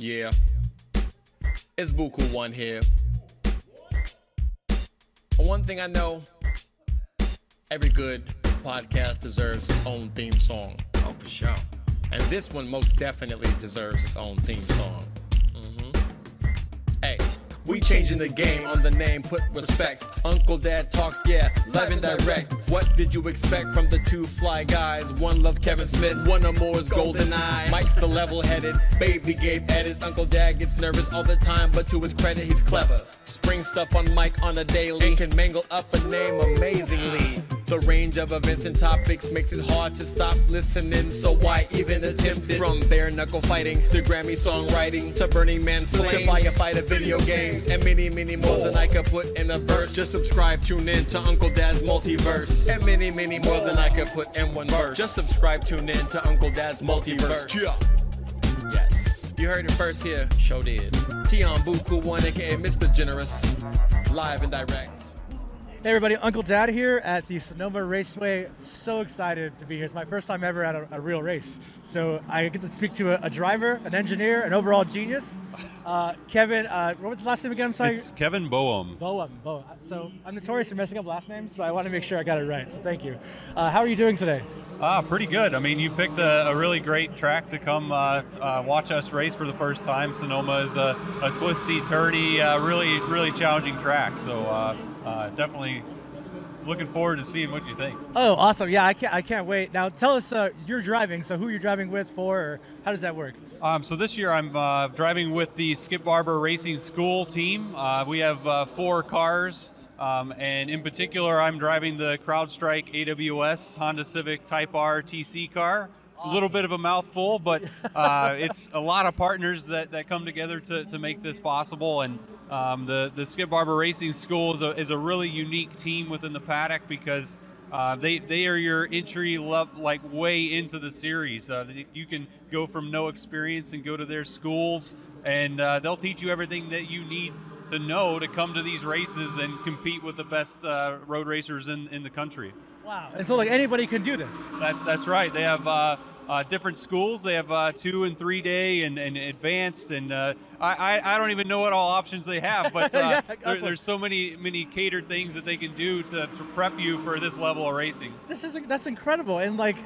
Yeah. It's Buku One here. One thing I know every good podcast deserves its own theme song. Oh, for sure. And this one most definitely deserves its own theme song. We changing the game on the name, put respect. Uncle Dad talks, yeah, live and direct. What did you expect from the two fly guys? One love Kevin Smith, one or more is Golden Eye. Mike's the level headed, Baby Gabe edits. Uncle Dad gets nervous all the time, but to his credit, he's clever. Spring stuff on Mike on a daily, can mangle up a name amazingly. The range of events and topics makes it hard to stop listening, so why even attempt it? From bare knuckle fighting to Grammy songwriting to Burning Man flames to firefighter video games and many, many more than I could put in a verse. Just subscribe, tune in to Uncle Dad's multiverse, and many, many more than I could put in one verse. Just subscribe, tune in to Uncle Dad's multiverse. Yeah. Yes, you heard it first here. Show did. Tion Buku One, aka Mr. Generous, live and direct. Hey everybody, Uncle Dad here at the Sonoma Raceway. So excited to be here. It's my first time ever at a, a real race. So I get to speak to a, a, driver, an engineer, an overall genius. Uh, Kevin, uh, what was the last name again? I'm sorry. It's Kevin Boehm. Boehm, Boehm. So I'm notorious for messing up last names, so I want to make sure I got it right. So thank you. Uh, how are you doing today? Ah, pretty good. I mean, you picked a, a really great track to come uh, uh, watch us race for the first time. Sonoma is a, a twisty, turny, uh, really, really challenging track. So uh, definitely looking forward to seeing what you think. Oh, awesome! Yeah, I can't, I can't wait. Now, tell us, uh, you're driving, so who you're driving with for, or how does that work? Um, so this year I'm uh, driving with the Skip Barber Racing School team. Uh, we have uh, four cars, um, and in particular, I'm driving the CrowdStrike AWS Honda Civic Type R TC car. It's awesome. a little bit of a mouthful, but uh, it's a lot of partners that, that come together to, to make this possible. And um, the the Skip Barber Racing School is a, is a really unique team within the paddock because uh, they they are your entry level like way into the series. Uh, you can go from no experience and go to their schools, and uh, they'll teach you everything that you need to know to come to these races and compete with the best uh, road racers in, in the country. Wow! And so like anybody can do this. That, that's right. They have uh, uh, different schools. They have uh, two and three day and, and advanced, and uh, I, I don't even know what all options they have, but uh, yeah, there, there's so many many catered things that they can do to, to, prep you for this level of racing. This is that's incredible, and like,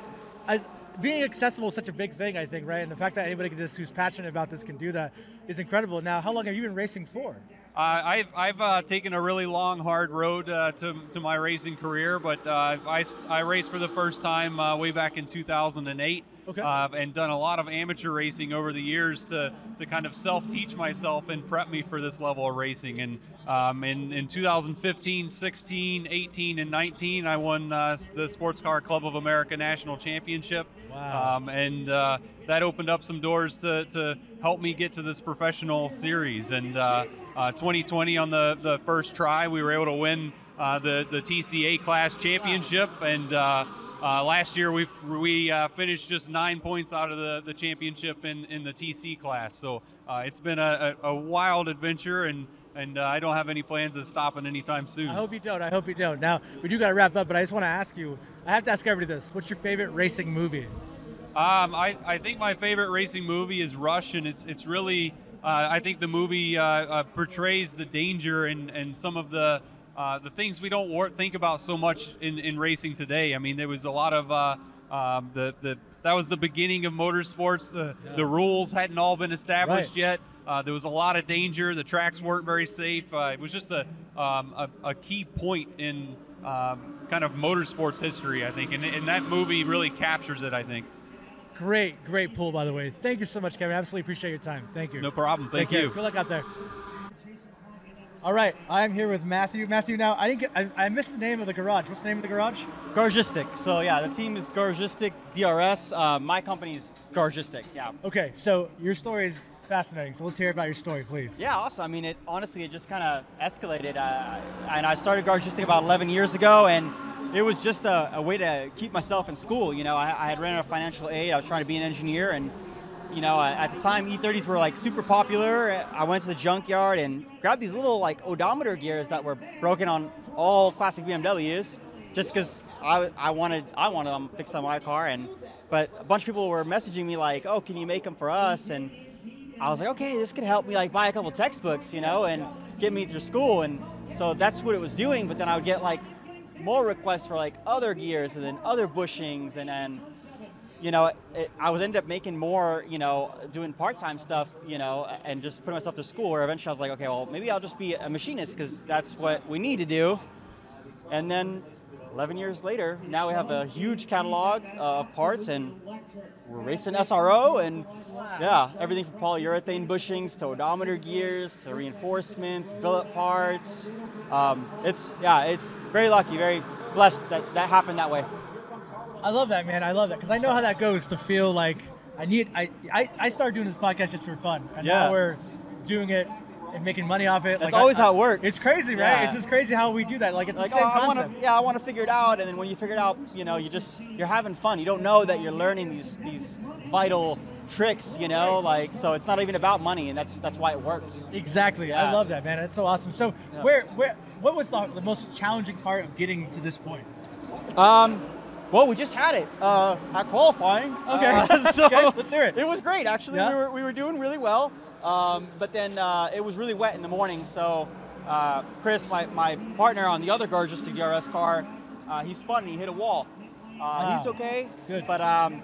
I, being accessible is such a big thing, I think, right? And the fact that anybody can just who's passionate about this can do that is incredible. Now, how long have you been racing for? Uh, I've, I've uh, taken a really long, hard road uh, to, to my racing career, but uh, I, I raced for the first time uh, way back in 2008 okay. Uh, and done a lot of amateur racing over the years to, to kind of self teach myself and prep me for this level of racing. And um, in, in 2015, 16, 18, and 19, I won the Sports Car Club of America National Championship. Wow. Um, and that opened up some doors to, to help me get to this professional series. And uh, 2020 on the, the first try, we were able to win uh, the the TCA class championship, and uh, uh, last year we we uh, finished just nine points out of the, the championship in, in the TC class. So uh, it's been a, a, a, wild adventure, and and I don't have any plans of stopping anytime soon. I hope you don't. I hope you don't. Now we do got to wrap up, but I just want to ask you. I have to ask everybody this: What's your favorite racing movie? Um, I, I think my favorite racing movie is Rush, and it's it's really uh, I think the movie uh, uh, portrays the danger and, and some of the uh, the things we don't think about so much in, in racing today. I mean, there was a lot of uh, um, the the that was the beginning of motorsports. The yeah. the rules hadn't all been established right. yet. Uh, there was a lot of danger. The tracks weren't very safe. it was just a, um, a, a key point in um, kind of motorsports history, I think, and, and that movie really captures it. I think. Great, great pool, by the way. Thank you so much, Kevin. Absolutely appreciate your time. Thank you. No problem. Thank Take you. Care. Good luck out there. All right, I'm here with Matthew. Matthew, now I didn't get, I, I, missed the name of the garage. What's the name of the garage? Garagistic. So yeah, the team is Garagistic DRS. Uh, my company is Garagistic. Yeah. Okay, so your story is fascinating. So let's hear about your story, please. Yeah, awesome. I mean, it honestly it just kind of escalated, uh, and I started Garagistic about 11 years ago, and it was just a, a, way to keep myself in school. You know, I, I, had ran out of financial aid. I was trying to be an engineer, and you know, uh, at the time E30s were like super popular. I went to the junkyard and grabbed these little like odometer gears that were broken on all classic BMWs, just because I, I wanted I wanted them fixed on my car. And but a bunch of people were messaging me like, "Oh, can you make them for us?" and I was like, okay, this could help me like buy a couple textbooks, you know, and get me through school. And so that's what it was doing. But then I would get like more requests for like other gears and then other bushings and then you know, it, I was ended up making more, you know, doing part-time stuff, you know, and just putting myself through school. Where eventually I was like, okay, well, maybe I'll just be a machinist because that's what we need to do. And then 11 years later, now we have a huge catalog of parts, and we're racing SRO, and yeah, everything from polyurethane bushings to odometer gears to reinforcements, billet parts. Um, it's yeah, it's very lucky, very blessed that that happened that way. I love that, man. I love that because I know how that goes to feel like I need. I, I I started doing this podcast just for fun, and Yeah. now we're doing it and making money off it. That's Like, always I- how it works. It's crazy, right? Yeah. It's just crazy how we do that. Like it's like, oh, I wanna, yeah, I want to figure it out, and then when you figure it out, you know, you just you're having fun. You don't know that you're learning these these vital tricks, you know, like so it's not even about money, and that's that's why it works. Exactly. I love that, man. That's so awesome. So Yeah. where where what was the, the most challenging part of getting to this point? Um, well, we just had it uh, at qualifying. Okay. Uh, so Okay, let's hear it. It was great, actually. Yeah? We were we were doing really well, um, but then uh, it was really wet in the morning. So uh, Chris, my, my partner on the other Garagistic DRS car, uh, he spun and he hit a wall. Uh, He's okay. Good. But um,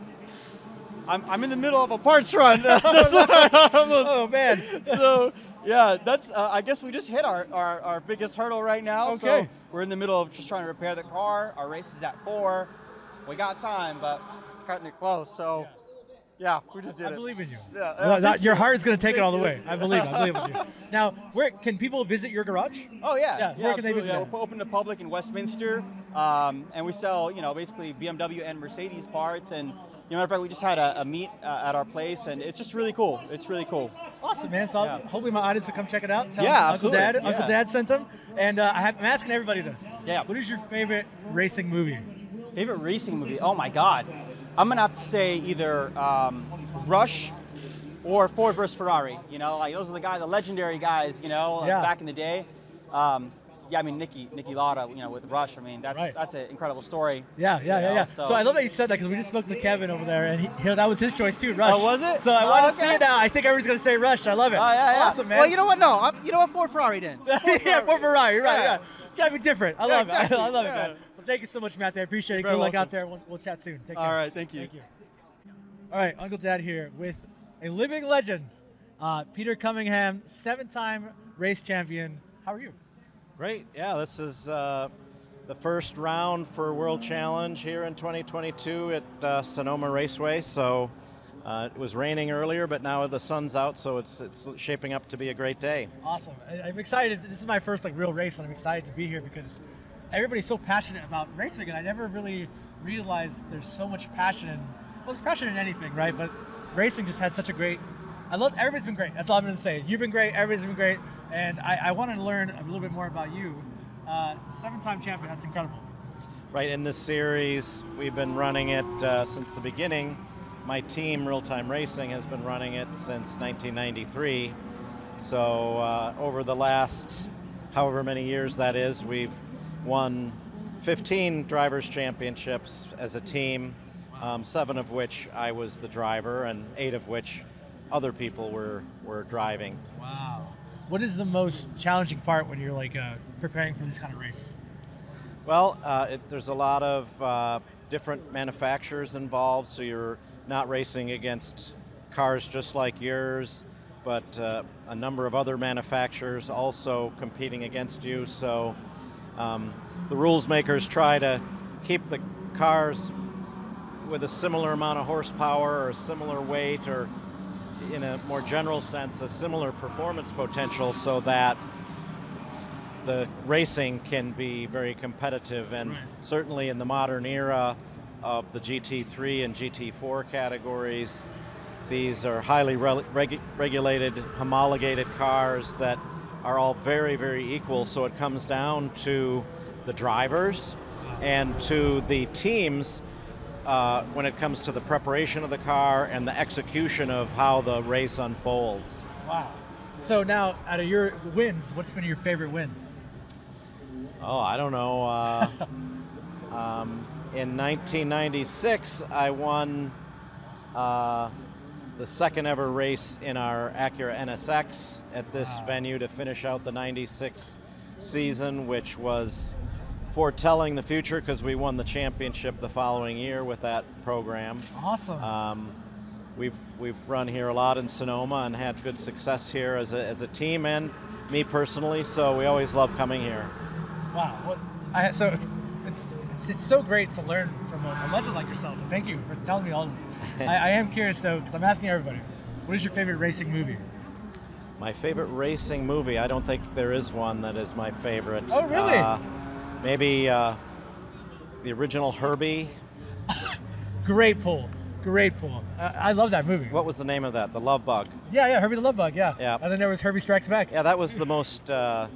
I'm, I'm in the middle of a parts run. Oh man. so yeah, that's. Uh, I guess we just hit our, our, our biggest hurdle right now. So Okay. we're in the middle of just trying to repair the car. Our race is at four. We got time, but it's cutting it close. So yeah, we just did it. I it. believe in you. Yeah, uh, that- your heart's gonna take it all the way. I believe. I believe in you. Now, where can people visit your garage? Oh yeah, Yeah, where can they absolutely. visit Yeah, we're open to public in Westminster, um, and we sell, you know, basically BMW and Mercedes parts. And you know, matter of fact, we just had a, a meet uh, at our place, and it's just really cool. It's really cool. Awesome, man. So I'll- Yeah. hopefully my audience will come check it out. Tell Yeah, them Uncle absolutely. Dad, Uncle Yeah. Dad sent them, and uh, I have, I'm asking everybody this. Yeah. What is your favorite racing movie? Favorite racing movie? Oh my God, I'm gonna have to say either um, Rush or Ford versus Ferrari. You know, like those are the guys, the legendary guys. You know, Yeah. back in the day. Um, yeah, I mean Niki Niki Lauda. You know, with Rush. I mean, that's Right. that's an incredible story. Yeah, yeah, You yeah, know, yeah. So, I love that you said that because we just spoke to Kevin over there, and he, he- that was his choice too. Rush. Oh, was it? So I Oh, want to see it now. I think everyone's gonna say Rush. I love it. Oh yeah, yeah. Awesome, man. Well, you know what? No, I'm, you know what? Ford Ferrari then. yeah, for Ferrari, right? Yeah. Yeah. Gotta be different. I Yeah, love exactly. it. I love it, Yeah. man. Well, thank you so much, Matt. I appreciate it. You're very Good luck out there. We'll, we'll chat soon. Take All care. right, thank you. Thank you. All right, Uncle Dad here with a living legend, uh, Peter Cunningham, seven-time race champion. How are you? Great. Yeah, this is uh, the first round for World Challenge here in 2022 at uh, Sonoma Raceway. So uh, it was raining earlier, but now the sun's out, so it's it's shaping up to be a great day. Awesome. I, I'm excited. This is my first like real race, and I'm excited to be here because everybody's so passionate about racing, and I never really realized there's so much passion. In, well, there's passion in anything, right? But racing just has such a great. I love everybody's been great. That's all I'm going to say. You've been great. Everybody's been great, and I, I want to learn a little bit more about you. Uh, seven-time champion. That's incredible. Right in this series, we've been running it uh, since the beginning. My team, Real Time Racing, has been running it since 1993. So uh, over the last however many years that is, we've won 15 drivers' championships as a team, um, seven of which I was the driver, and eight of which other people were, were driving. Wow. What is the most challenging part when you're like uh, preparing for this kind of race? Well, uh, it, there's a lot of uh, different manufacturers involved, so you're not racing against cars just like yours, but uh, a number of other manufacturers also competing against you. So um, the rules makers try to keep the cars with a similar amount of horsepower or a similar weight or in a more general sense a similar performance potential so that the racing can be very competitive and Right. certainly in the modern era of the GT3 and GT4 categories these are highly regu- regulated homologated cars that are all very very equal so it comes down to the drivers and to the teams uh, when it comes to the preparation of the car and the execution of how the race unfolds Wow. So now, out of your wins, what's been your favorite win? Oh, I don't know. Uh, um, in 1996, I won uh, the second ever race in our Acura NSX at this venue to finish out the 96 season, which was foretelling the future because we won the championship the following year with that program. Awesome. Um, we've we've run here a lot in Sonoma and had good success here as a, as a team and me personally. So we always love coming here. Wow. What I so it's it's, it's so great to learn from a, a legend like yourself. Thank you for telling me all this. I, I am curious though, because I'm asking everybody, what is your favorite racing movie? My favorite racing movie. I don't think there is one that is my favorite. Oh, really? Uh, maybe uh, the original Herbie. Great pull. Great pull. I, I love that movie. What was the name of that? The Love Bug. Yeah, yeah, Herbie the Love Bug. Yeah. Yeah. And then there was Herbie Strikes Back. Yeah, that was the most uh,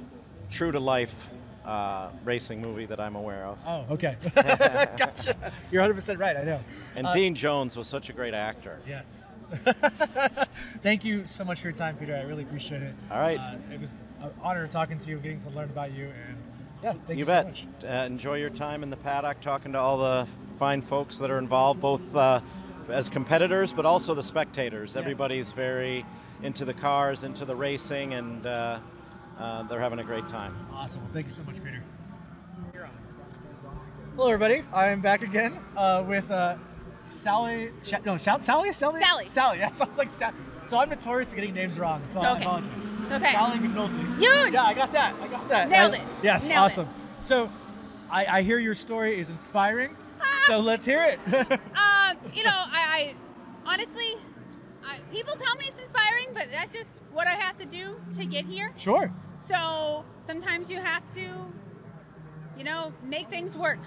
true to life uh, racing movie that I'm aware of. Oh, okay. gotcha. You're 100% right. I know. And Uh, Dean Jones was such a great actor. Yes. Thank you so much for your time, Peter. I really appreciate it. All right. Uh, it was an honor talking to you, getting to learn about you, and yeah, thank you, you so bet. much. Uh, enjoy your time in the paddock, talking to all the fine folks that are involved, both uh, as competitors, but also the spectators. Everybody's very into the cars, into the racing, and uh, they're having a great time. Awesome. Well, thank you so much, Peter. Hello, everybody. I am back again uh, with uh, Sally. Sh- no, Sal- Sally? Sally? Sally. Sally. Yeah, sounds like Sally. So I'm notorious for getting names wrong. So It's I okay. apologize. Okay. Sally McNulty. You- Yeah, I got that. I got that. Nailed I- it. Yes, Nailed it. awesome. So I, I hear your story is inspiring. so let's hear it. Um, you know, I, I honestly, I, people tell me it's inspiring, but that's just what I have to do to get here. sure. So sometimes you have to, you know, make things work.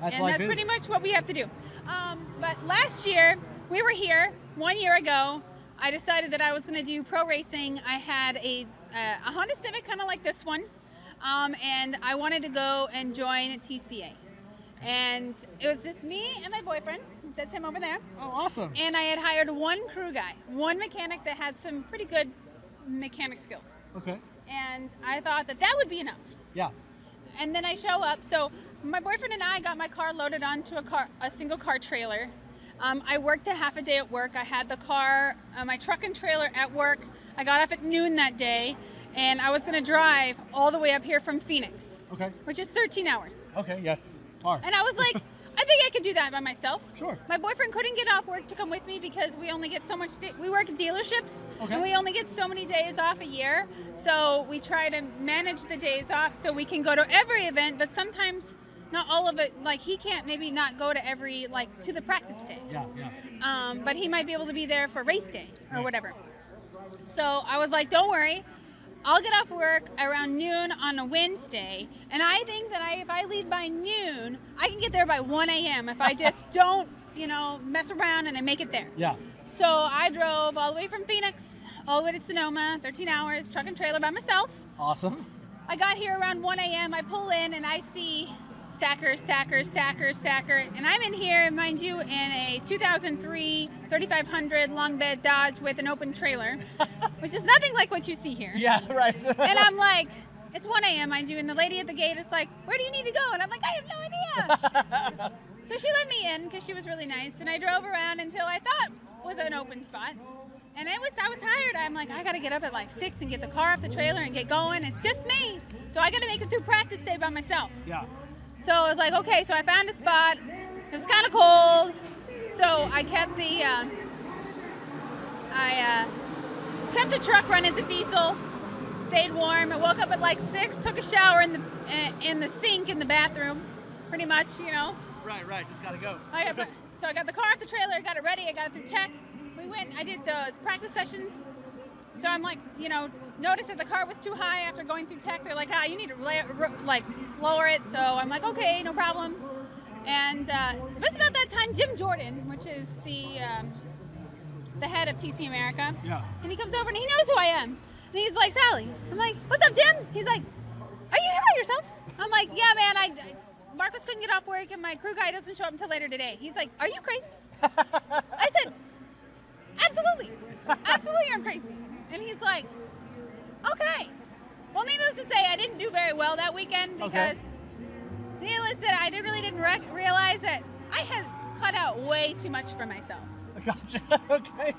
That's and life that's pretty much what we have to do. Um, but last year, we were here one year ago. I decided that I was going to do pro racing. I had a, uh, a Honda Civic, kind of like this one, um, and I wanted to go and join TCA. And it was just me and my boyfriend. That's him over there. Oh, awesome. And I had hired one crew guy, one mechanic that had some pretty good mechanic skills. Okay. And I thought that that would be enough Yeah. and then I show up. So my boyfriend and I got my car loaded onto a car, a single car trailer. Um, I worked a half a day at work. I had the car, uh, my truck and trailer at work. I got off at noon that day, and I was going to drive all the way up here from Phoenix, Okay. which is 13 hours. Okay. Yes. Far. And I was like, I think I could do that by myself. Sure. My boyfriend couldn't get off work to come with me because we only get so much. We work at dealerships, Okay. and we only get so many days off a year. So we try to manage the days off so we can go to every event, but sometimes not all of it. Like he can't maybe not go to every like to the practice day yeah. Yeah. um, but he might be able to be there for race day or whatever. So I was like, don't worry, I'll get off work around noon on a Wednesday, and I think that I, if I leave by noon, I can get there by 1 a.m. if I just don't, you know, mess around and I make it there. Yeah. So I drove all the way from Phoenix all the way to Sonoma, 13 hours, truck and trailer by myself. Awesome. I got here around 1 a.m. I pull in and I see stacker, stacker, stacker, stacker. And I'm in here, mind you, in a 2003 3500 long bed Dodge with an open trailer, which is nothing like what you see here. Yeah. Right. And I'm like, it's 1 a.m., mind you, and the lady at the gate is like, where do you need to go? And I'm like, I have no idea. so she let me in because she was really nice, and I drove around until I thought was an open spot. And it was I was tired. I'm like, I gotta get up at like six and get the car off the trailer and get going. It's just me. So I gotta make it through practice day by myself. yeah. So I was like, okay, so I found a spot. It was kind of cold. So I kept the uh, I uh, kept the truck running to diesel. Stayed warm. I woke up at like six. Took a shower in the uh, in the sink in the bathroom. Pretty much, you know. Right. Right. Just gotta go. I got, so I got the car off the trailer, got it ready, I got it through tech. We went, I did the practice sessions. So I'm like, you know, noticed that the car was too high after going through tech. They're like, ah, you need to like lower it. So I'm like, okay, no problem. And uh, it was about that time, Jim Jordan, which is the um, the head of TC America, Yeah. and he comes over and he knows who I am. And he's like, Sally. I'm like, what's up, Jim? He's like, are you here by yourself? I'm like, yeah, man. I, I Marcus couldn't get off work, and my crew guy doesn't show up until later today. He's like, are you crazy? I said, absolutely, absolutely, I'm crazy. And he's like, okay. Well, needless to say, I didn't do very well that weekend Okay. because, needless to say, I didn't, really didn't rec- realize that I had cut out way too much for myself. Gotcha. okay.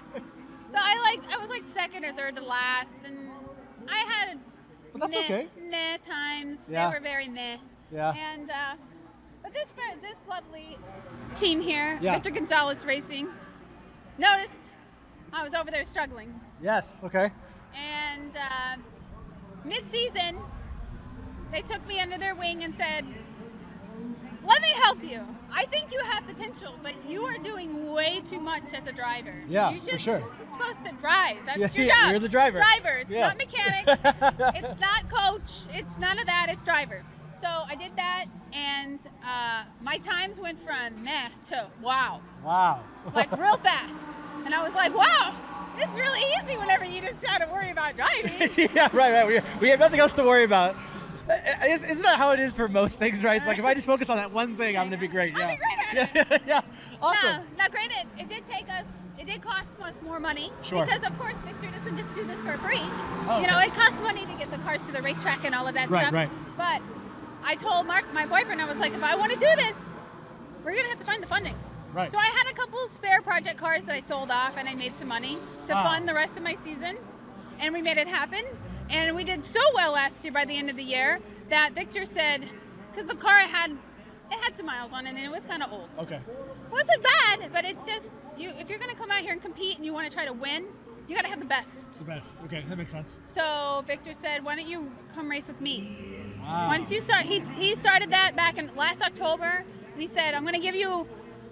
So I like I was like second or third to last, and I had But that's meh, okay. meh times. Yeah. They were very meh. Yeah. And uh, but this this lovely team here, Yeah. Victor Gonzalez Racing, noticed I was over there struggling, Yes. Okay. And uh, mid-season they took me under their wing and said, "Let me help you. I think you have potential, but you are doing way too much as a driver. Yeah, you're for just sure. supposed to drive. That's Yeah, your job. you're the driver. It's driver. It's Yeah. not mechanic. it's not coach. It's none of that. It's driver. So I did that, and uh, my times went from meh to wow, Wow. like real fast. And I was like, wow, it's really easy whenever you just got to worry about driving. yeah, right, right. We, we have nothing else to worry about. Uh, Isn't isn't that how it is for most things, right? It's like if I just focus on that one thing, I'm gonna be great. I'll Yeah. be great at yeah, yeah. Awesome. Now, now, granted, it did take us, it did cost us more money. Sure. Because, of course, Victor doesn't just do this for free. Oh, You know, okay. it costs money to get the cars to the racetrack and all of that Right, stuff. right. But I told Mark, my boyfriend, I was like, if I want to do this, we're going to have to find the funding. Right. So I had a couple spare project cars that I sold off and I made some money to Wow. fund the rest of my season. And we made it happen. And we did so well last year by the end of the year that Victor said, because the car I had, it had some miles on it and it was kind of old Okay. wasn't bad, but it's just you. If you're gonna come out here and compete and you want to try to win, you gotta have the best. The best. Okay, that makes sense. So Victor said, "Why don't you come race with me? Wow. Why don't you start?" He he started that back in last October, and he said, "I'm gonna give you,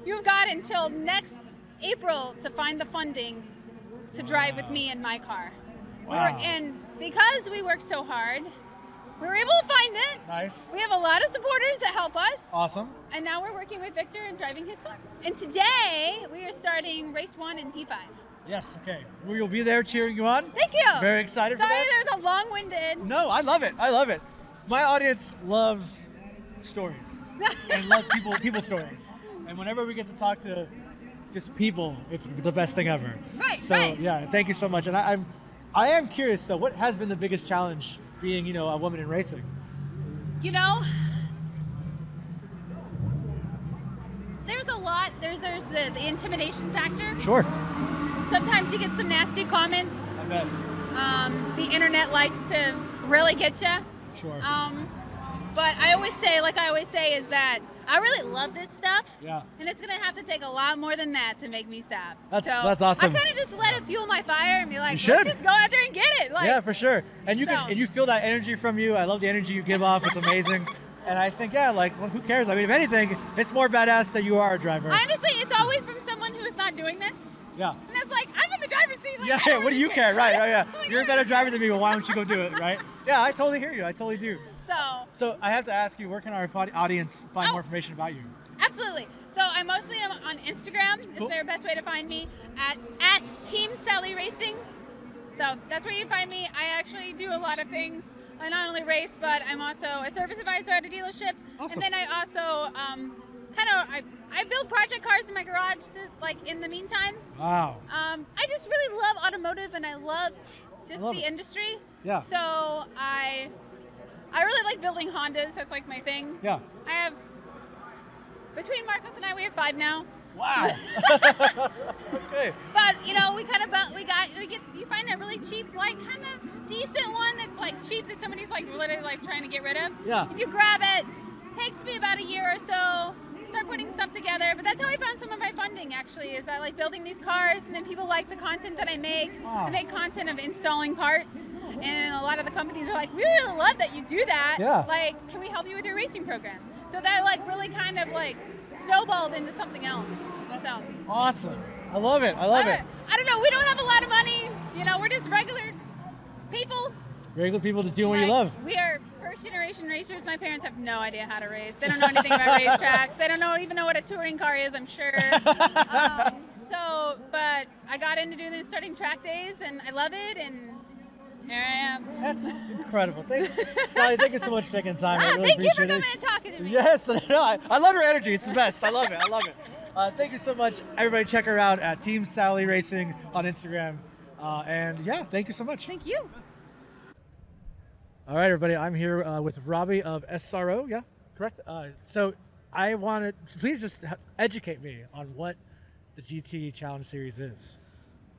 you've got until next April to find the funding to drive with me in my car." We were, Wow. and because we worked so hard, we were able to find it. Nice. We have a lot of supporters that help us. Awesome. And now we're working with Victor and driving his car. And today we are starting race one in P5. Yes. Okay. We will be there cheering you on. Thank you. Very excited for Sorry, there's a long-winded. No, I love it. I love it. My audience loves stories and loves people people stories. And whenever we get to talk to just people, it's the best thing ever. Right, So right. yeah, thank you so much. And I, I'm I am curious though, what has been the biggest challenge being, you know, a woman in racing? You know, there's a lot. There's there's the, the intimidation factor. Sure. Sometimes you get some nasty comments. I bet. Um, the internet likes to really get you. Sure. Um, but I always say, like I always say, is that I really love this stuff. Yeah. And it's gonna have to take a lot more than that to make me stop. That's- so that's awesome. I kind of just let it fuel my fire and be like, let's just go out there and get it. Like, yeah, for sure. And you so- can and you feel that energy from you. I love the energy you give off. It's amazing. and I think yeah, like well, who cares? I mean, if anything, it's more badass that you are a driver. honestly, it's always from someone who is not doing this. yeah. And it's like, I'm in the driver's seat. Like, Yeah, yeah, what do you care? Right, right, yeah. You're a better driver than me, but why don't you go do it, right? Yeah, I totally hear you. I totally do. So, So I have to ask you, where can our audience find Oh. more information about you? absolutely. So I mostly am on Instagram. It's Cool. their best way to find me at at Team Sally Racing. So that's where you find me. I actually do a lot of things. I not only race, but I'm also a service advisor at a dealership. Awesome. And then I also um, kind of I, I build project cars in my garage to like in the meantime. Wow. Um, I just really love automotive and I love just I love the it. industry. Yeah. So I I really like building Hondas. That's like my thing. Yeah. I have between Marcos and I, we have five now. Wow. okay. But you know, we kind of bu- we got we get you find a really cheap, like kind of decent one that's like cheap that somebody's like literally like trying to get rid of. Yeah. If you grab it, takes me about a year or so. Start putting stuff together, but that's how I found some of my funding. Actually, is I like building these cars, and then people like the content that I make. I make content of installing parts, and a lot of the companies are like, "We really love that you do that. Yeah. Like, can we help you with your racing program?" So that like really kind of like snowballed into something else. So Awesome. I love it. I love I, it. I don't know. We don't have a lot of money. You know, we're just regular people. Regular people just doing what you love. We are first generation racers. My parents have no idea how to race. They don't know anything about racetracks. They don't know even know what a touring car is. I'm sure. um, so, but I got into doing this, starting track days, and I love it. And here I am. That's incredible. Thank, Sally, thank you so much for taking time. Ah, really thank you for coming it. and talking to me. Yes, no, I, I love your energy. It's the best. I love it. I love it. Uh, thank you so much. Everybody, check her out at Team Sally Racing on Instagram. Uh, and yeah, thank you so much. Thank you. All right, everybody. I'm here uh, with Robbie of SRO. Yeah, correct. Uh, so I want to please just educate me on what the GT Challenge Series is.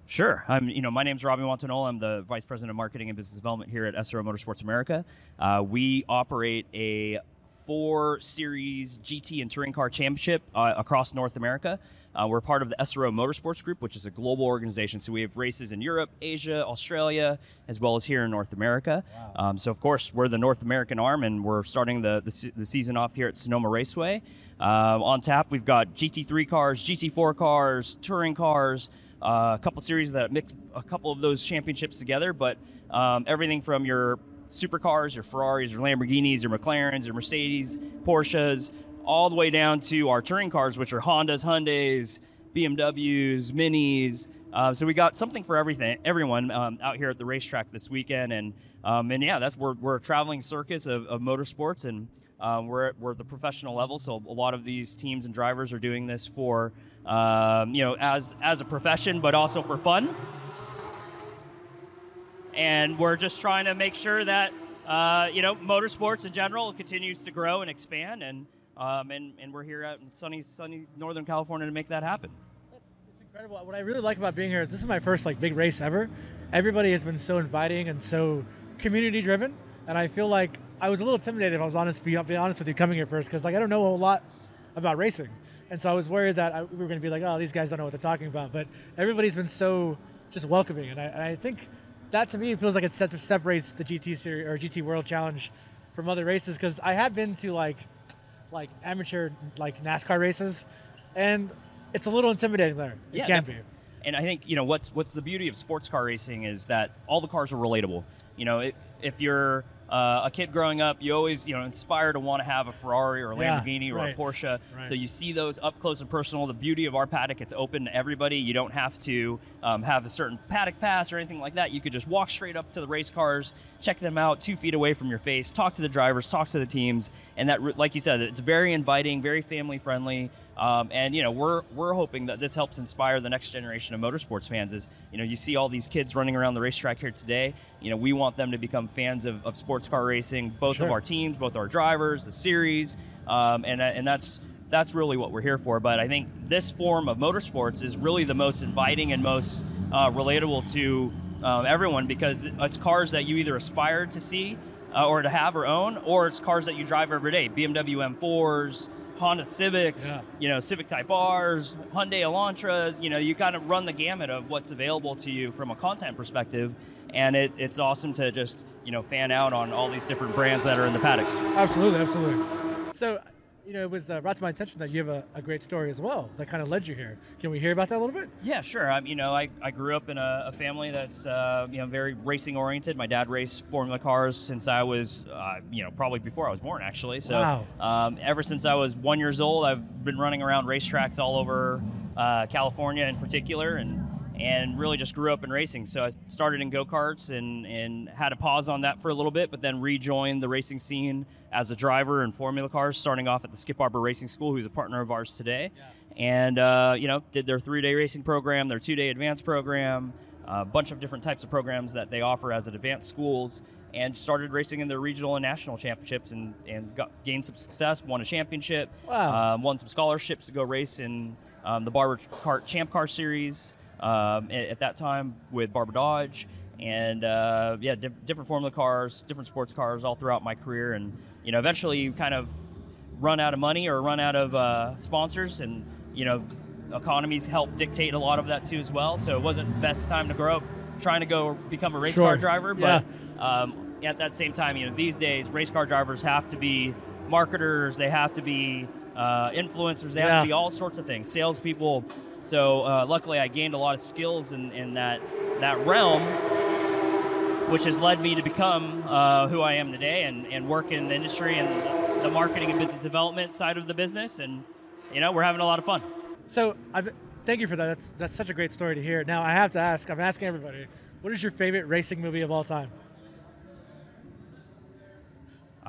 Sure. I'm, you know, my name's Robbie Montinola. I'm the Vice President of Marketing and Business Development here at SRO Motorsports America. Uh, we operate a four series GT and touring car championship uh, across North America. Uh, we're part of the SRO Motorsports Group, which is a global organization. So we have races in Europe, Asia, Australia, as well as here in North America. Wow. Um, so, of course, we're the North American arm, and we're starting the, the, the season off here at Sonoma Raceway. Uh, on tap, we've got GT3 cars, GT4 cars, touring cars, uh, a couple series that mix a couple of those championships together, but um, everything from your supercars, your Ferraris, your Lamborghinis, your McLarens, your Mercedes, Porsches, all the way down to our touring cars, which are Hondas, Hyundais, BMWs, Minis. Uh, so we got something for everything, everyone um, out here at the racetrack this weekend, and um, and yeah, that's we're, we're a traveling circus of, of motorsports, and um, we're we're at the professional level. So a lot of these teams and drivers are doing this for um, you know as as a profession, but also for fun. And we're just trying to make sure that uh, you know motorsports in general continues to grow and expand and. Um, and, and we're here out in sunny, sunny Northern California to make that happen. It's incredible. What I really like about being here, this is my first like big race ever. Everybody has been so inviting and so community driven, and I feel like I was a little intimidated. If I was honest, be, be honest with you, coming here first because like I don't know a whole lot about racing, and so I was worried that I, we were going to be like, oh, these guys don't know what they're talking about. But everybody's been so just welcoming, and I, and I think that to me feels like it separates the GT series or GT World Challenge from other races because I have been to like like amateur like NASCAR races, and it's a little intimidating there. Yeah, it can be. And I think you know what's what's the beauty of sports car racing is that all the cars are relatable. You know, it, if you're uh, a kid growing up, you always you know inspire to want to have a Ferrari or a Lamborghini yeah, right. or a Porsche. Right. So you see those up close and personal. The beauty of our paddock, it's open to everybody. You don't have to um, have a certain paddock pass or anything like that. You could just walk straight up to the race cars, check them out two feet away from your face, talk to the drivers, talk to the teams, and that, like you said, it's very inviting, very family friendly. Um, and you know we're we're hoping that this helps inspire the next generation of motorsports fans. Is you know you see all these kids running around the racetrack here today. You know we want them to become fans of, of sports car racing, both sure. of our teams, both our drivers, the series, um, and and that's that's really what we're here for. But I think this form of motorsports is really the most inviting and most uh, relatable to um, everyone because it's cars that you either aspire to see uh, or to have or own, or it's cars that you drive every day. BMW M4s, Honda Civics, yeah. you know, Civic Type R's, Hyundai Elantras. You know, you kind of run the gamut of what's available to you from a content perspective, and it, it's awesome to just you know fan out on all these different brands that are in the paddock. Absolutely, absolutely. So you know, it was uh, brought to my attention that you have a, a, great story as well that kind of led you here. Can we hear about that a little bit? Yeah, sure. Um, you know, I, I grew up in a, a family that's uh, you know very racing oriented. My dad raced Formula cars since I was uh, you know probably before I was born actually. So wow. um, ever since I was one years old, I've been running around racetracks all over uh, California in particular, and and really just grew up in racing. So I started in go karts and, and had a pause on that for a little bit, but then rejoined the racing scene as a driver in Formula cars, starting off at the Skip Barber Racing School, who's a partner of ours today. Yeah. And, uh, you know, did their three day racing program, their two day advanced program, a bunch of different types of programs that they offer as at advanced schools. And started racing in their regional and national championships and, and got, gained some success, won a championship, wow. um, won some scholarships to go race in um, the Barber Kart Champ Car Series um, at, that time with Barber Dodge, and uh, yeah, diff- different Formula cars, different sports cars all throughout my career, and you know, eventually you kind of run out of money or run out of uh, sponsors, and you know, economies help dictate a lot of that too as well. So it wasn't the best time to grow up trying to go become a race sure. car driver, but yeah. um, at that same time, you know, these days race car drivers have to be marketers, they have to be uh, influencers, they have yeah. to be all sorts of things, salespeople. So uh, luckily, I gained a lot of skills in, in that that realm, which has led me to become uh, who I am today and, and work in the industry and the marketing and business development side of the business. And you know, we're having a lot of fun. So I've, thank you for that. That's that's such a great story to hear. Now I have to ask. I'm asking everybody. What is your favorite racing movie of all time?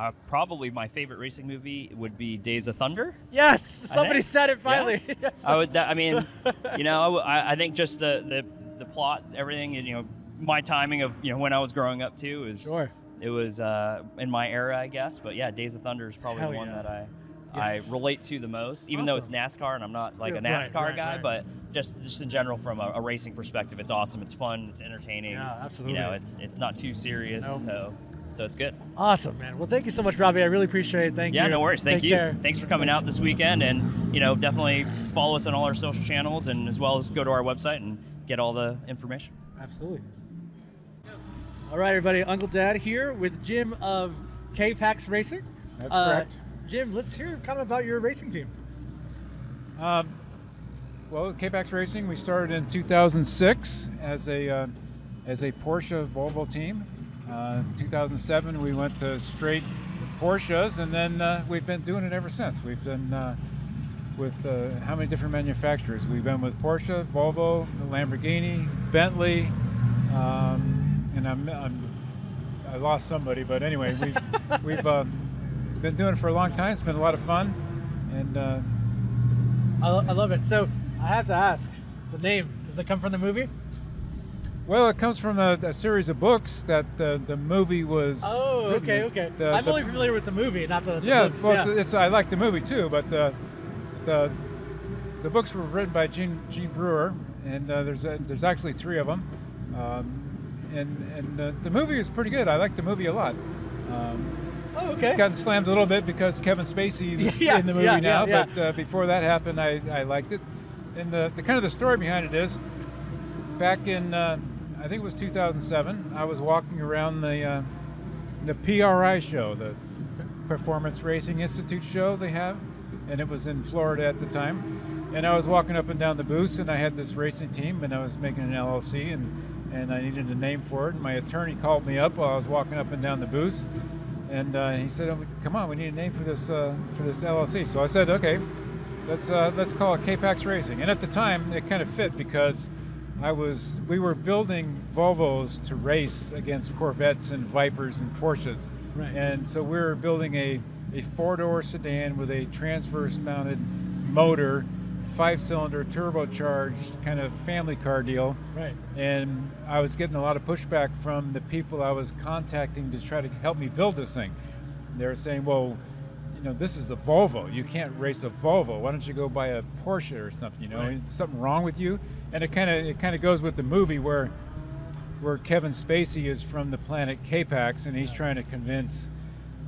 Uh, probably my favorite racing movie would be Days of Thunder. Yes, somebody said it finally. Yeah. yes. I would. I mean, you know, I, I, think just the, the the plot, everything, and you know, my timing of you know when I was growing up too is sure. It was uh, in my era, I guess. But yeah, Days of Thunder is probably Hell the one yeah. that I I relate to the most, even though it's NASCAR and I'm not like a Yeah, right, NASCAR right, guy, right. but just just in general from a, a racing perspective, it's awesome. It's fun. It's entertaining. Yeah, absolutely. You know, it's it's not too serious, Nope. so so it's good. Awesome, man. Well, thank you so much, Robbie. I really appreciate it. Thank yeah, you. Yeah, no worries. Thank Take you. Care. Thanks for coming out this weekend, and you know, definitely follow us on all our social channels, and as well as go to our website and get all the information. Absolutely. All right, everybody. Uncle Dad here with Jim of K-Pax Racing. That's Uh, correct. Jim, let's hear kind of about your racing team. Um, well, K-Pax Racing, we started in 2006 as a uh, as a Porsche Volvo team. Uh, 2007, we went to straight Porsches, and then uh, we've been doing it ever since. We've been uh, with uh, how many different manufacturers? We've been with Porsche, Volvo, Lamborghini, Bentley, um, and I'm, I'm I lost somebody, but anyway, we've we've uh, been doing it for a long time. It's been a lot of fun, and. Uh, I, I love it. So I have to ask, the name does it come from the movie? Well, it comes from a, a series of books that the, the movie was. Oh, written. okay, okay. The- I'm the- only familiar with the movie, not the, the yeah, books. well, yeah. It's, it's I like the movie too, but the the the books were written by Gene Gene Brewer, and uh, there's a, there's actually three of them, um, and and the, the movie is pretty good. I like the movie a lot. Um, oh, okay. It's gotten slammed a little bit because Kevin Spacey is Yeah, in the movie yeah, now, yeah, but uh, before that happened, I, I liked it. And the, the kind of the story behind it is, back in uh, I think it was 2007, I was walking around the uh, the PRI show, the Performance Racing Institute show they have, and it was in Florida at the time. And I was walking up and down the booths, and I had this racing team, and I was making an LLC, and and I needed a name for it. And my attorney called me up while I was walking up and down the booths, and uh, he said, "Oh, "Come on, we need a name for this uh, for this LLC." So I said, "Okay, let's uh, let's call it K-Pax Racing." And at the time, it kind of fit because I was we were building Volvos to race against Corvettes and Vipers and Porsches, Right. and so we were building a a four-door sedan with a transverse-mounted motor, five-cylinder turbocharged kind of family car deal Right. and I was getting a lot of pushback from the people I was contacting to try to help me build this thing. They were saying, "Well, you know, this is a Volvo. You can't race a Volvo. Why don't you go buy a Porsche or something? You know, Right. Something wrong with you?" And it kind of it kind of goes with the movie where where Kevin Spacey is from the planet K-Pax and he's trying to convince.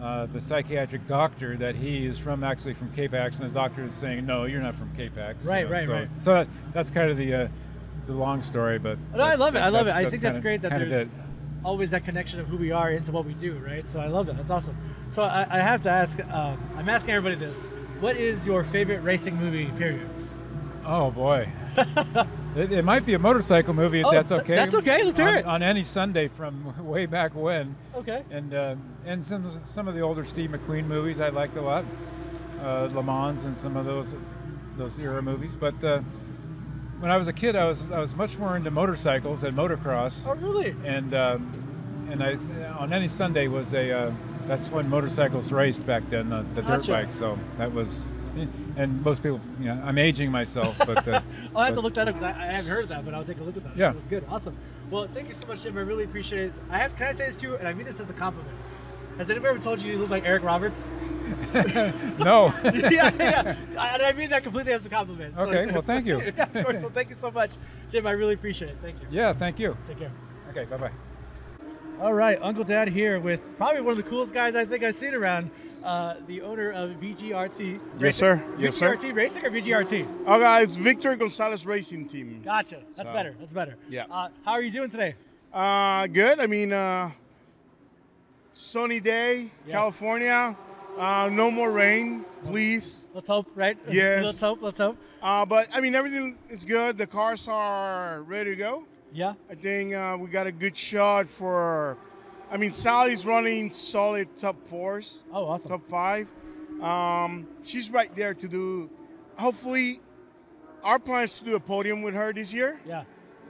Uh, the psychiatric doctor that he is from actually from K-Pax, and the doctor is saying, "No, you're not from K-Pax." you Right, know, right, so, right. So that, that's kind of the uh, the long story, but No, I love it. I love it. I think that's great that there's always that connection of who we are into what we do, right? So I love that. That's awesome. So I, I have to ask. Um, I'm asking everybody this: What is your favorite racing movie? Period. Oh boy, it, it might be a motorcycle movie if Oh, that's th- okay. that's okay. Let's hear on, it. on any Sunday from way back when. Okay. And uh, and some some of the older Steve McQueen movies I liked a lot, uh, Le Mans and some of those those era movies. But uh, when I was a kid, I was I was much more into motorcycles and motocross. Oh, really? And um, and I on any Sunday was a uh, that's when motorcycles raced back then, the, the dirt Gotcha. bike. So that was. And most people, you know, I'm aging myself, but uh, I'll have to but- look that up because I, I haven't heard of that, but I'll take a look at that. Yeah. So that's good. Awesome. Well, thank you so much, Jim. I really appreciate it. I have. Can I say this to you? And I mean this as a compliment. Has anybody ever told you you look like Eric Roberts? no. yeah, yeah. I, and I mean that completely as a compliment. So- Okay, well, thank you. yeah, of course. So thank you so much, Jim. I really appreciate it. Thank you. Yeah, thank you. Take care. Okay, bye bye. All right, Uncle Dad here with probably one of the coolest guys I think I've seen around. Uh, the owner of VGRT. Yes, sir. Yes, sir. VGRT Racing or VGRT? Oh, guys, Victor Gonzalez Racing Team. Gotcha. That's So, better. That's better. Yeah. Uh, how are you doing today? Uh, good. I mean, uh, sunny day, Yes. California. Uh, no more rain, please. Let's hope, right? Yes. Let's hope. Let's hope. Uh, but I mean, everything is good. The cars are ready to go. Yeah. I think uh, we got a good shot for. I mean, Sally's running solid top fours. Oh, awesome. Top five. Um, she's right there to do. Hopefully, our plan is to do a podium with her this year. Yeah.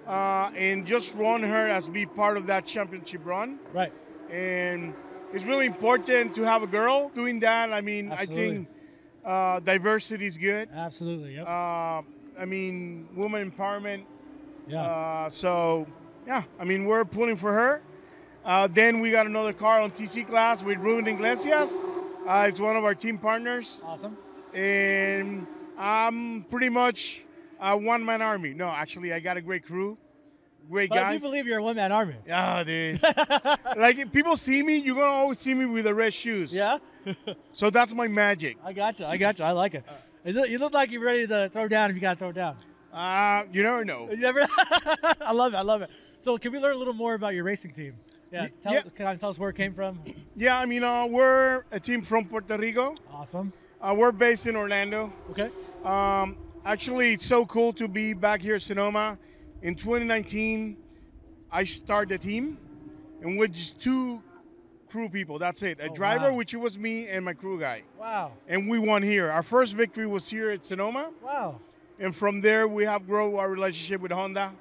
uh, and just run her as be part of that championship run. Right. And it's really important to have a girl doing that. I mean, Absolutely. I think uh, diversity is good. Absolutely. Yep. Uh, I mean, woman empowerment. Yeah. Uh, so, yeah, I mean, we're pulling for her. Uh, then we got another car on TC class with Ruben Iglesias. Uh, it's one of our team partners. Awesome. And I'm pretty much a one man army. No, actually, I got a great crew, great But I guys. do believe you're a one man army. Yeah, dude. like if people see me, you're gonna always see me with the red shoes. Yeah. So that's my magic. I got you. I got you. I like it. You look, you look like you're ready to throw down if you got to throw down. Uh, you never know. You never. I love it. I love it. So, can we learn a little more about your racing team? Yeah. Tell, yeah. Can I tell us where it came from? Yeah, I mean, uh, we're a team from Puerto Rico. Awesome. Uh, we're based in Orlando. Okay. Um, actually, it's so cool to be back here in Sonoma. In 2019, I started the team, and with just two crew people. That's it. A Oh, driver, wow. which was me, and my crew guy. Wow. And we won here. Our first victory was here at Sonoma. Wow. And from there, we have grown our relationship with Honda.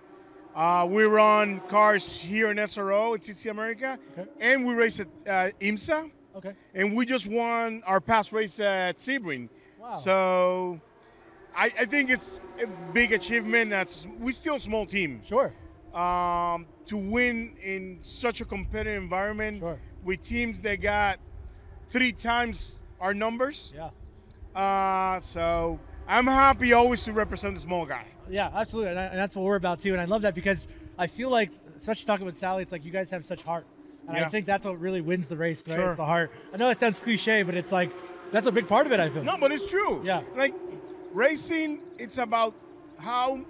Uh, we run cars here in SRO TC America, Okay. and we race at uh, IMSA. Okay. And we just won our past race at Sebring. Wow. So I, I think it's a big achievement. That's we're still a small team. Sure. Um, to win in such a competitive environment Sure. with teams that got three times our numbers. Yeah. Uh, so I'm happy always to represent the small guy. Yeah, absolutely, and, I, and that's what we're about too. And I love that because I feel like, especially talking with Sally, it's like you guys have such heart, and I think that's what really wins the race. Right? Sure. It's the heart. I know it sounds cliche, but it's like that's a big part of it. I feel. No, but it's true. Yeah. Like racing, it's about how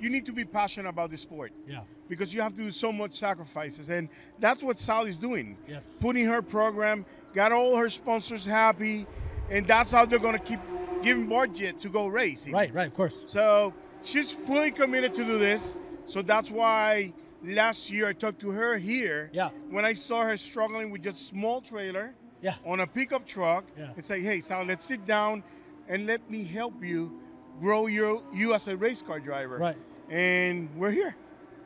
you need to be passionate about the sport. Yeah. Because you have to do so much sacrifices, and that's what Sally's doing. Yes. Putting her program, got all her sponsors happy, and that's how they're gonna keep giving budget to go racing. Right. Right. Of course. So she's fully committed to do this. So that's why last year I talked to her here. Yeah. When I saw her struggling with just small trailer. Yeah. On a pickup truck. Yeah. And say, hey, Sal, let's sit down and let me help you grow your you as a race car driver. Right. And we're here.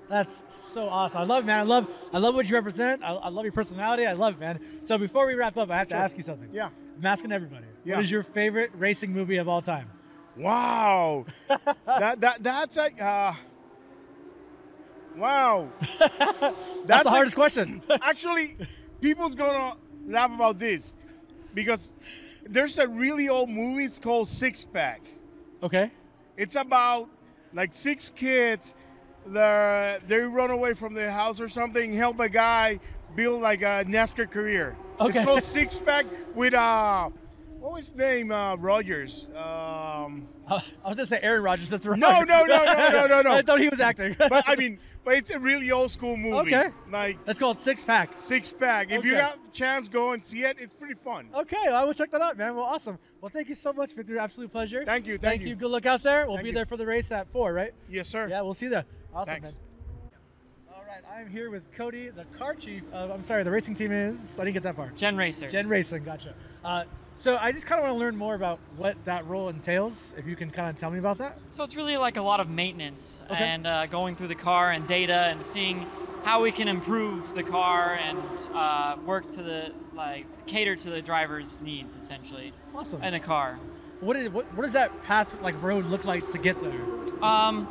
That's so awesome. I love it, man. I love I love what you represent. I, I love your personality. I love it, man. So before we wrap up, I have to ask you something. Yeah. I'm asking everybody. Yeah. What is your favorite racing movie of all time? Wow. that that that's a uh, wow. That's, the a- hardest question. Actually, people's gonna laugh about this because there's a really old movie it's called Six Pack. okay. It's about like six kids that they run away from their house or something, help a guy build like a NASCAR career. Okay. It's called Six Pack with uh what was his name? Uh, Rogers. Um, I I was gonna say Aaron Rodgers. That's wrong. No, no, no, no, no, no, no. I thought he was acting. but I mean, but it's a really old school movie. Okay. Like That's called Six Pack. Six Pack. If you have the chance, go and see it. It's pretty fun. Okay, I will check that out, man. Well, awesome. Well, thank you so much, Victor. Absolute pleasure. Thank you, thank you. you. Good luck out there. We'll Thank be you. there for the race at four, right? Yes, sir. Yeah, we'll see you there. Awesome, Thanks. man. All right, I'm here with Cody, the car chief. Of, I'm sorry, the racing team is. I didn't get that far. Gen Racer. Gen Racing, gotcha. Uh, so I just kind of want to learn more about what that role entails. If you can kind of tell me about that. So it's really like a lot of maintenance Okay. and uh, going through the car and data and seeing how we can improve the car and uh, work to the like cater to the driver's needs essentially Awesome. in a car. What, is, what, what does that path, like road, look like to get there? Um,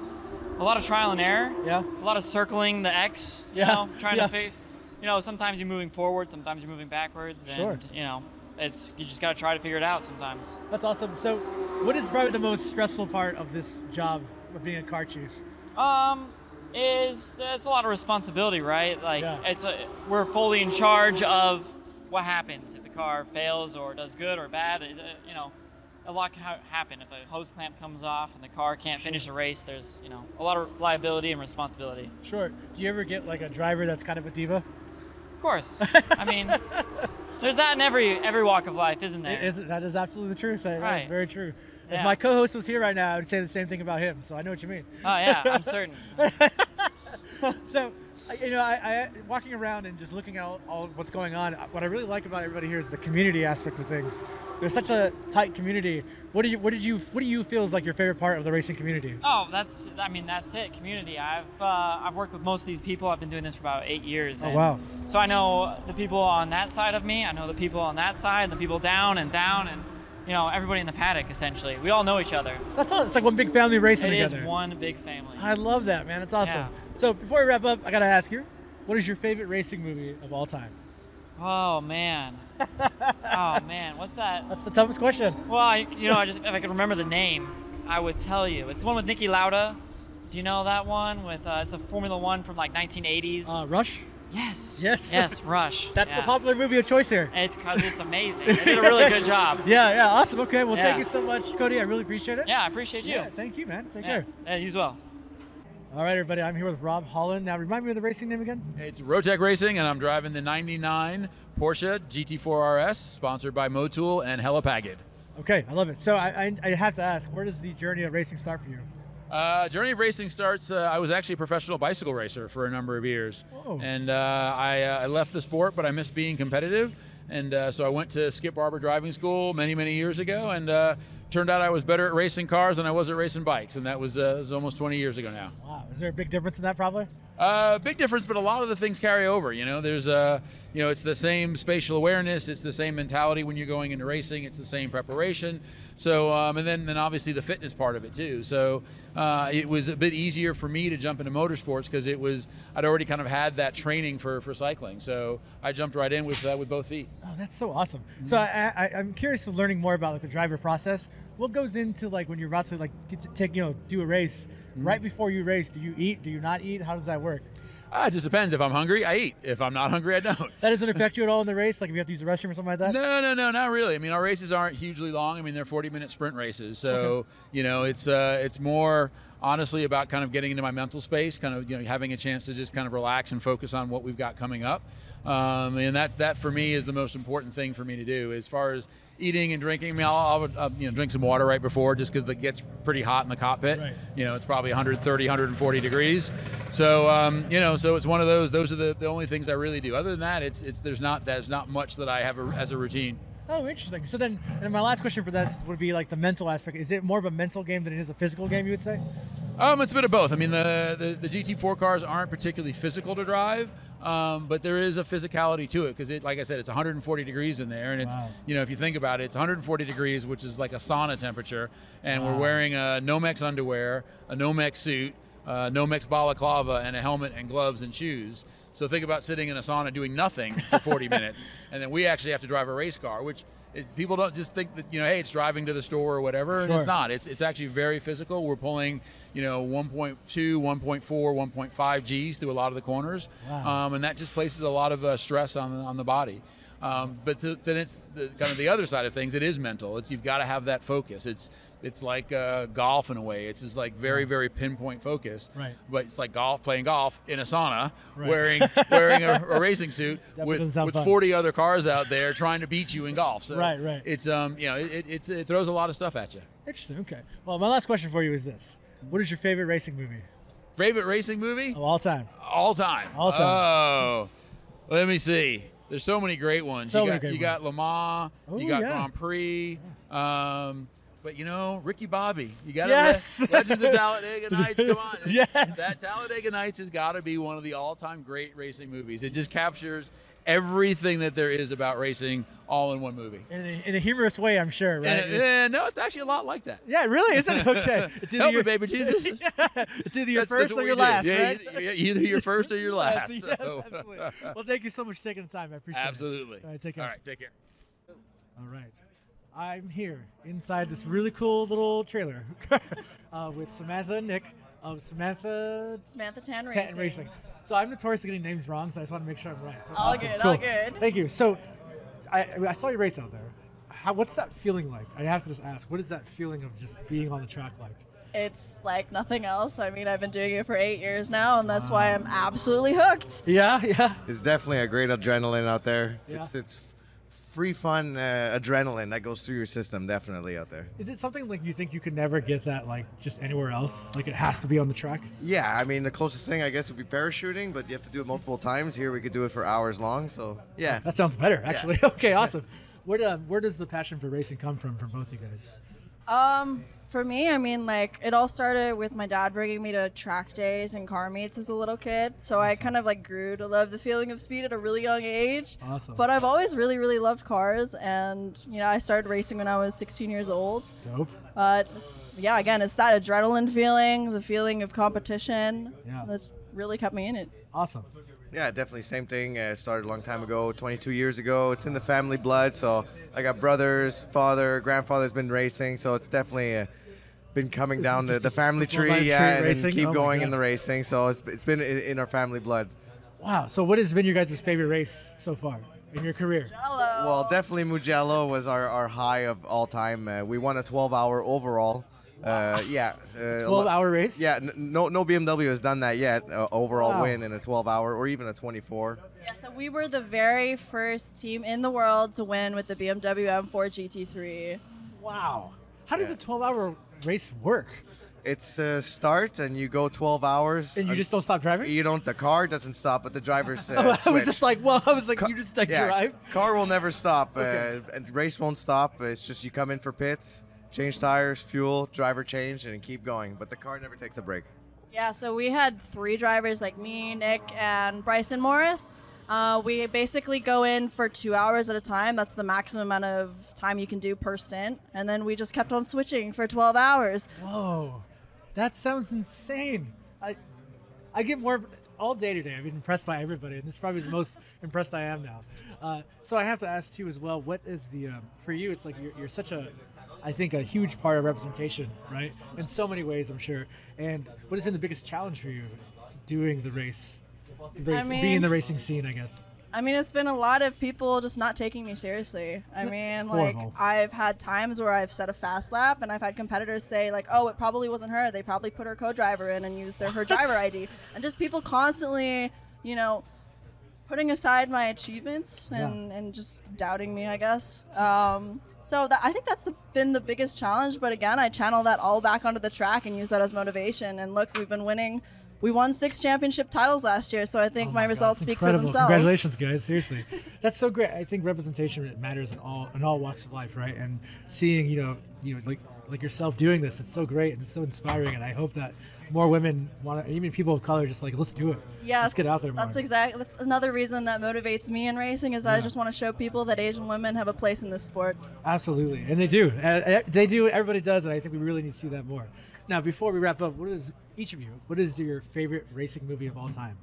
a lot of trial and error. Yeah. A lot of circling the X. You Yeah, know, trying yeah. to face. You know, sometimes you're moving forward, sometimes you're moving backwards, Sure. and you know, it's you just got to try to figure it out sometimes. That's awesome. So, what is probably the most stressful part of this job of being a car chief? Um, is it's a lot of responsibility, right? Like Yeah. it's a, we're fully in charge of what happens if the car fails or does good or bad. Uh, you know, a lot can ha- happen if a hose clamp comes off and the car can't finish a race. There's you know a lot of liability and responsibility. Sure. Do you ever get like a driver that's kind of a diva? Of course, I mean, there's that in every every walk of life, isn't there? It is, that is absolutely the truth. That, that is Right. very true. If my co-host was here right now, I would say the same thing about him. So I know what you mean. Oh yeah, I'm certain. so, you know, I, I walking around and just looking at all, all what's going on. What I really like about everybody here is the community aspect of things. There's such a tight community. What do you, what did you, what do you feel is like your favorite part of the racing community? Oh, that's I mean that's it. Community. I've uh, I've worked with most of these people. I've been doing this for about eight years. Oh, wow. So I know the people on that side of me. I know the people on that side, the people down and down, and you know everybody in the paddock. Essentially, we all know each other. That's all. It's like one big family racing It is together. one big family. I love that, man. It's awesome. Yeah. So before we wrap up, I gotta ask you, what is your favorite racing movie of all time? Oh man. oh man, what's that? That's the toughest question. Well, I, you know, I just if I could remember the name, I would tell you. It's the one with Niki Lauda. Do you know that one? With uh, it's a Formula One from like 1980s. Uh, Rush. Yes. Yes. Yes, Rush. That's the popular movie of choice here. It's because it's amazing. They did a really good job. Yeah, yeah, awesome. Okay, well, thank you so much, Cody. I really appreciate it. Yeah, I appreciate you. Yeah, thank you, man. Take Yeah. care. Yeah, you as well. All right, everybody. I'm here with Rob Holland. Now, remind me of the racing name again. It's RoTek Racing, and I'm driving the 99 Porsche GT4 RS, sponsored by Motul and Hella Pagid. Okay, I love it. So I, I, I have to ask, where does the journey of racing start for you? Uh, journey of racing starts. Uh, I was actually a professional bicycle racer for a number of years, Oh. and uh, I, uh, I left the sport, but I miss being competitive, and uh, so I went to Skip Barber Driving School many, many years ago, and uh, turned out I was better at racing cars than I was at racing bikes, and that was, uh, was almost 20 years ago now. Wow, is there a big difference in that probably? Uh, big difference, but a lot of the things carry over. You know, there's uh, you know, it's the same spatial awareness, it's the same mentality when you're going into racing, it's the same preparation. So, um, and then then obviously the fitness part of it too. So, uh, it was a bit easier for me to jump into motorsports because it was I'd already kind of had that training for for cycling. So I jumped right in with uh, with both feet. Oh, that's so awesome. So I, I, I'm curious of learning more about like the driver process. What goes into like when you're about to like get to take you know do a race? Right before you race, do you eat? Do you not eat? How does that work? Uh, it just depends. If I'm hungry, I eat. If I'm not hungry, I don't. That doesn't affect you at all in the race. Like if you have to use the restroom or something like that. No, no, no, not really. I mean, our races aren't hugely long. I mean, they're 40-minute sprint races, so Okay. you know, it's uh, it's more honestly about kind of getting into my mental space, kind of you know having a chance to just kind of relax and focus on what we've got coming up, um, and that's that for me is the most important thing for me to do as far as eating and drinking. I mean, I'll, I'll you know drink some water right before just because it gets pretty hot in the cockpit. Right. You know, it's probably 130, 140 degrees. So um, you know, so it's one of those. Those are the, the only things I really do. Other than that, it's it's there's not there's not much that I have a, as a routine. Oh, interesting. So then, and my last question for this would be like the mental aspect. Is it more of a mental game than it is a physical game? You would say? Um, it's a bit of both. I mean, the, the, the GT4 cars aren't particularly physical to drive, um, but there is a physicality to it because, it, like I said, it's 140 degrees in there, and it's Wow. you know if you think about it, it's 140 degrees, which is like a sauna temperature, and we're wearing a Nomex underwear, a Nomex suit, a Nomex balaclava, and a helmet and gloves and shoes. So think about sitting in a sauna doing nothing for 40 minutes, and then we actually have to drive a race car, which. It, people don't just think that you know, hey, it's driving to the store or whatever, and it's not. It's it's actually very physical. We're pulling, you know, 1.2, 1.4, 1.5 Gs through a lot of the corners, Wow. um, and that just places a lot of uh, stress on on the body. Um, but th- then it's the, kind of the other side of things. It is mental. It's you've got to have that focus. It's it's like uh, golf in a way. It's just like very very pinpoint focus. Right. But it's like golf playing golf in a sauna, Right. wearing wearing a, a racing suit with with fun. 40 other cars out there trying to beat you in golf. So Right, right. It's um you know it, it, it's, it throws a lot of stuff at you. Interesting. Okay. Well, my last question for you is this: What is your favorite racing movie Favorite racing movie? of all time? All time. All time. Oh, let me see. There's so many great ones. So you many got great you got Le Mans. Oh, you got yeah. Grand Prix. Um, but you know Ricky Bobby. You got to Yes. Legends of Talladega Nights. Come on. Yes. That Talladega Nights has got to be one of the all-time great racing movies. It just captures everything that there is about racing all in one movie. In a, in a humorous way, I'm sure, right? And, and no, it's actually a lot like that. yeah, really, isn't it? Okay. It's Help me, baby Jesus. Yeah. It's either your That's- that's first what or your last, Yeah, right? either- either your first or your last. Yes, yes, so. absolutely. Well, thank you so much for taking the time. I appreciate Absolutely. it. Absolutely. All right, take care. All right, take care. All right. I'm here inside this really cool little trailer uh, with Samantha and Nick of Samantha Samantha Tan Tanton Racing. Racing. So I'm notorious for getting names wrong, so I just want to make sure I'm right. So All awesome. good, Cool. all good. Thank you. So I, I saw your race out there. How, what's that feeling like? I have to just ask, what is that feeling of just being on the track like? It's like nothing else. I mean, I've been doing it for eight years now, and that's why I'm absolutely hooked. Yeah, yeah. It's definitely a great adrenaline out there. Yeah. It's it's free fun uh, adrenaline that goes through your system definitely out there. Is it something like you think you could never get that like just anywhere else? Like it has to be on the track? Yeah, I mean the closest thing I guess would be parachuting, but you have to do it multiple times. Here we could do it for hours long. So yeah, That sounds better, actually. Okay, awesome. Where, do, where does the passion for racing come from for both of you guys? Um, for me, I mean, like it all started with my dad bringing me to track days and car meets as a little kid. So I kind of like grew to love the feeling of speed at a really young age. Awesome. But I've always really, really loved cars, and you know, I started racing when I was 16 years old. Dope. But it's, yeah, again, it's that adrenaline feeling, the feeling of competition. Yeah. That's really kept me in it. Awesome. Yeah, definitely same thing. Uh, started a long time ago, 22 years ago. It's in the family blood. So I got brothers, father, grandfather's been racing. So it's definitely uh, been coming down the, the family full-on tree, tree yeah, and racing? then keep Oh going in God. the racing. So it's, it's been in, in our family blood. Wow. So what has been your guys' favorite race so far in your career? Well, definitely Mugello was our, our high of all time. Uh, we won a 12 hour overall. Uh, yeah. Uh, 12 hour race? Yeah, n- no, no BMW has done that yet. Uh, overall Wow. win in a 12 hour or even a 24. Yeah, so we were the very first team in the world to win with the BMW M4 GT3. Wow. How does a 12 hour race work? It's a start and you go 12 hours. And you just don't stop driving? You don't. The car doesn't stop, but the drivers uh, I was just like, well, I was like, you just like yeah, drive. Car will never stop. Okay. Uh, and race won't stop. It's just you come in for pits, change tires, fuel, driver change, and keep going. But the car never takes a break. Yeah, so we had three drivers like me, Nick, and Bryson Morris. Uh, we basically go in for two hours at a time. That's the maximum amount of time you can do per stint. And then we just kept on switching for 12 hours. Whoa, that sounds insane. I, I get more all day today. I've been impressed by everybody, and this probably is the most impressed I am now. Uh, so I have to ask too as well. What is the um, for you? It's like you're, you're such a, I think a huge part of representation, right? In so many ways, I'm sure. And what has been the biggest challenge for you doing the race, the race being in the racing scene? I guess. I mean, it's been a lot of people just not taking me seriously. I mean, like, Horrible. I've had times where I've set a fast lap and I've had competitors say, like, oh, it probably wasn't her. They probably put her co driver in and used their her driver ID. And just people constantly, you know, putting aside my achievements and, and just doubting me, I guess. Um, so that, I think that's the, been the biggest challenge. But again, I channel that all back onto the track and use that as motivation. And look, we've been winning. We won six championship titles last year, so I think my, results speak for themselves. Congratulations, guys. Seriously, that's so great. I think representation matters in all in all walks of life, right? And seeing you know you know like like yourself doing this, it's so great and it's so inspiring. And I hope that more women want to, even people of color, just like let's do it. Yes, let's get out there more. That's exactly. That's another reason that motivates me in racing is I just want to show people that Asian women have a place in this sport. Absolutely, and they do. Uh, uh, they do. Everybody does, and I think we really need to see that more. Now, before we wrap up, what is each of you? What is your favorite racing movie of all time?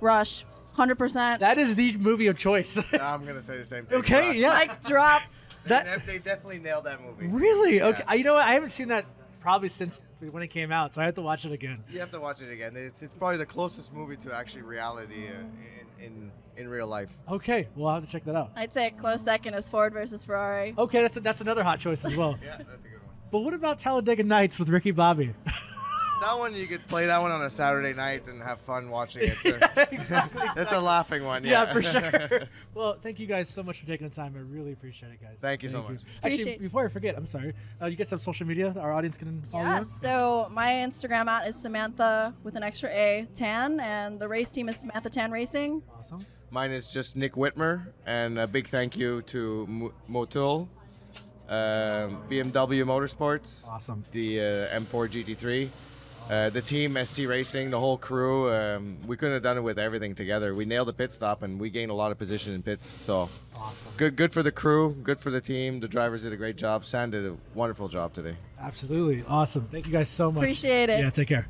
Rush, hundred percent. That is the movie of choice. I'm gonna say the same thing. Okay, Rush. yeah. Like drop. that, they definitely nailed that movie. really? Yeah. Okay. I- You know what? I haven't seen that probably since when it came out, so I have to watch it again. You have to watch it again. It's, it's probably the closest movie to actually reality uh, in, in in real life. Okay, well, I'll have to check that out. I'd say a close second is Ford versus Ferrari. Okay, that's that's another hot choice as well. Yeah, that's a good one. But what about Talladega Nights with Ricky Bobby? That one you could play that one on a Saturday night and have fun watching it. yeah, Exactly. That's a laughing one. Yeah, for sure. well, thank you guys so much for taking the time. I really appreciate it, guys. Thank you so much. Actually, Appreciate- before I forget, I'm sorry. Uh, you guys have social media our audience can follow you? Yeah, on? so my Instagram at is Samantha with an extra A Tan, and the race team is Samantha Tan Racing. Awesome. Mine is just Nick Wittmer, and a big thank you to Mo- Motul, um, BMW Motorsports, awesome, the uh, M4 GT3, uh, the team ST Racing, the whole crew. Um, we couldn't have done it with everything together. We nailed the pit stop, and we gained a lot of position in pits. So good, good for the crew, good for the team. The drivers did a great job. Sam did a wonderful job today. Absolutely. Awesome. Thank you guys so much. Appreciate it. Yeah, take care.